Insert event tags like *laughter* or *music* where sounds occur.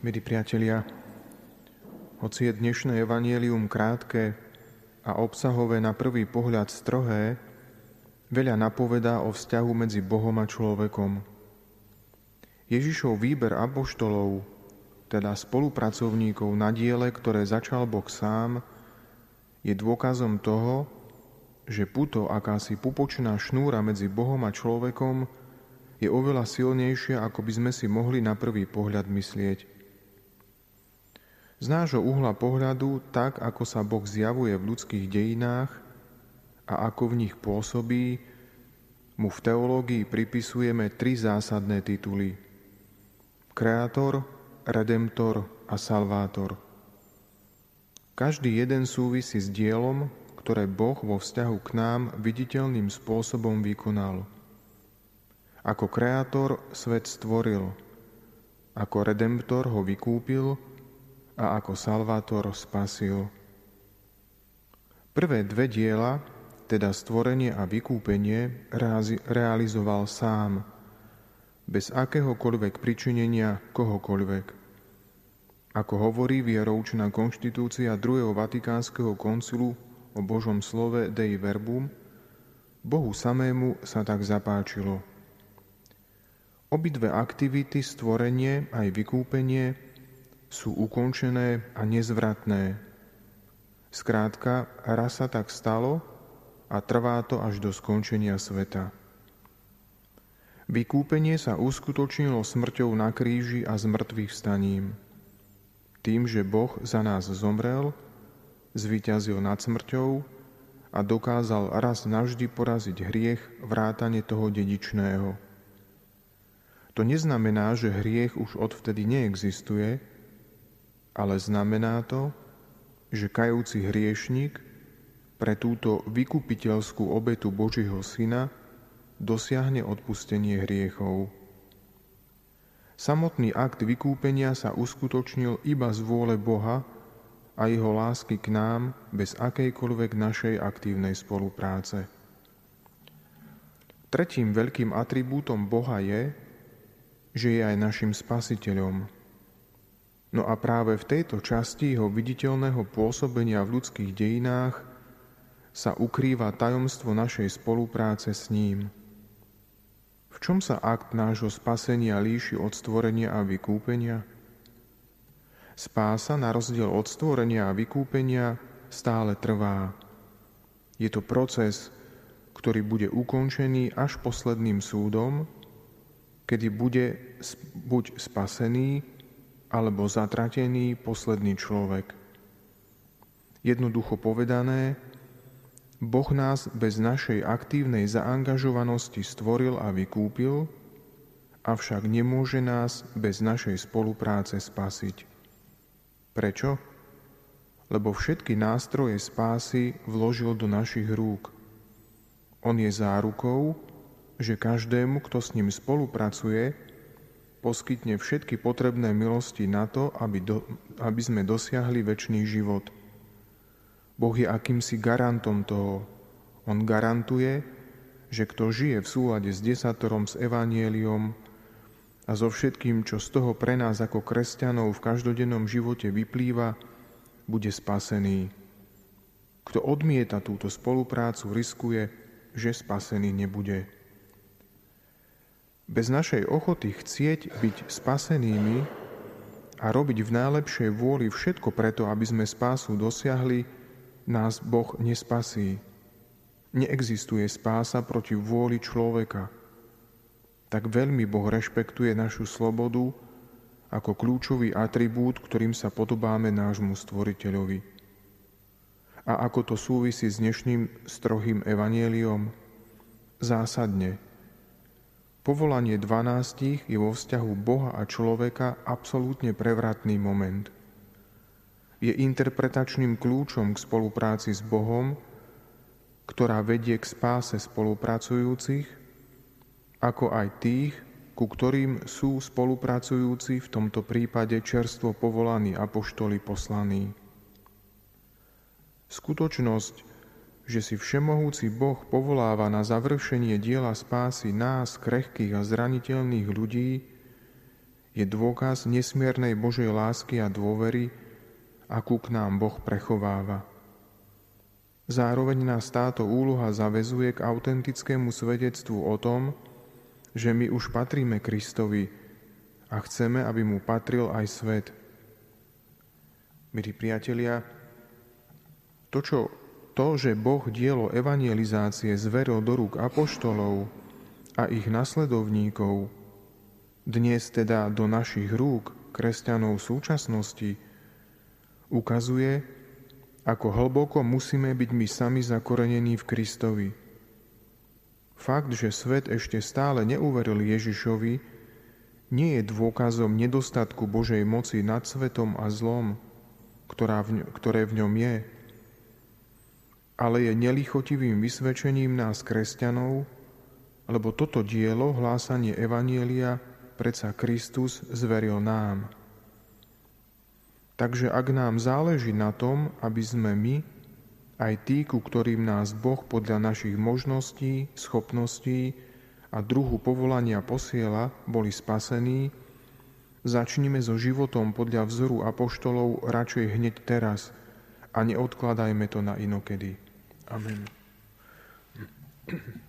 Milí priatelia, hoci je dnešné evanielium krátke a obsahové na prvý pohľad strohé, veľa napovedá o vzťahu medzi Bohom a človekom. Ježišov výber apoštolov, teda spolupracovníkov na diele, ktoré začal Boh sám, je dôkazom toho, že puto, akási pupočná šnúra medzi Bohom a človekom, je oveľa silnejšia, ako by sme si mohli na prvý pohľad myslieť. Z nášho uhla pohľadu, tak ako sa Boh zjavuje v ľudských dejinách a ako v nich pôsobí, mu v teológii pripisujeme tri zásadné tituly. Kreator, Redemptor a Salvátor. Každý jeden súvisí s dielom, ktoré Boh vo vzťahu k nám viditeľným spôsobom vykonal – ako kreator svet stvoril, ako redemptor ho vykúpil a ako salvátor spasil. Prvé dve diela, teda stvorenie a vykúpenie, realizoval sám, bez akéhokoľvek pričinenia kohokoľvek. Ako hovorí vieroučná konštitúcia druhého Vatikánskeho koncilu o Božom slove Dei Verbum, Bohu samému sa tak zapáčilo – Obidve aktivity, stvorenie aj vykúpenie, sú ukončené a nezvratné. Skrátka, raz sa tak stalo a trvá to až do skončenia sveta. Vykúpenie sa uskutočnilo smrťou na kríži a zmrtvých vstaním. Tým, že Boh za nás zomrel, zvíťazil nad smrťou a dokázal raz navždy poraziť hriech vrátane toho dedičného. To neznamená, že hriech už odvtedy neexistuje, ale znamená to, že kajúci hriešnik pre túto vykupiteľskú obetu Božího Syna dosiahne odpustenie hriechov. Samotný akt vykúpenia sa uskutočnil iba z vôle Boha a jeho lásky k nám bez akejkoľvek našej aktívnej spolupráce. Tretím veľkým atribútom Boha je, že je aj našim spasiteľom. No a práve v tejto časti jeho viditeľného pôsobenia v ľudských dejinách sa ukrýva tajomstvo našej spolupráce s ním. V čom sa akt nášho spasenia líši od stvorenia a vykúpenia? Spása na rozdiel od stvorenia a vykúpenia stále trvá. Je to proces, ktorý bude ukončený až posledným súdom, kedy bude buď spasený alebo zatratený posledný človek. Jednoducho povedané, Boh nás bez našej aktívnej zaangažovanosti stvoril a vykúpil, avšak nemôže nás bez našej spolupráce spasiť. Prečo? Lebo všetky nástroje spásy vložil do našich rúk. On je zárukou, že každému, kto s ním spolupracuje, poskytne všetky potrebné milosti na to, aby, do, aby sme dosiahli väčší život. Boh je akýmsi garantom toho. On garantuje, že kto žije v súlade s desatorom, s evanieliom a so všetkým, čo z toho pre nás ako kresťanov v každodennom živote vyplýva, bude spasený. Kto odmieta túto spoluprácu, riskuje, že spasený nebude. Bez našej ochoty chcieť byť spasenými a robiť v najlepšej vôli všetko preto, aby sme spásu dosiahli, nás Boh nespasí. Neexistuje spása proti vôli človeka. Tak veľmi Boh rešpektuje našu slobodu ako kľúčový atribút, ktorým sa podobáme nášmu stvoriteľovi. A ako to súvisí s dnešným strohým evanieliom? Zásadne – Povolanie dvanástich je vo vzťahu Boha a človeka absolútne prevratný moment. Je interpretačným kľúčom k spolupráci s Bohom, ktorá vedie k spáse spolupracujúcich, ako aj tých, ku ktorým sú spolupracujúci v tomto prípade čerstvo povolaní apoštoli poslaní. Skutočnosť, že si všemohúci Boh povoláva na završenie diela spásy nás, krehkých a zraniteľných ľudí, je dôkaz nesmiernej Božej lásky a dôvery, akú k nám Boh prechováva. Zároveň nás táto úloha zavezuje k autentickému svedectvu o tom, že my už patríme Kristovi a chceme, aby mu patril aj svet. Milí priatelia, to, čo, to, že Boh dielo evangelizácie zveril do rúk apoštolov a ich nasledovníkov, dnes teda do našich rúk, kresťanov súčasnosti, ukazuje, ako hlboko musíme byť my sami zakorenení v Kristovi. Fakt, že svet ešte stále neuveril Ježišovi, nie je dôkazom nedostatku Božej moci nad svetom a zlom, ktorá v ňo, ktoré v ňom je, ale je nelichotivým vysvedčením nás kresťanov, lebo toto dielo, hlásanie Evanielia, predsa Kristus zveril nám. Takže ak nám záleží na tom, aby sme my, aj tí, ku ktorým nás Boh podľa našich možností, schopností a druhu povolania posiela, boli spasení, začnime so životom podľa vzoru apoštolov radšej hneď teraz a neodkladajme to na inokedy. Amen. *clears throat*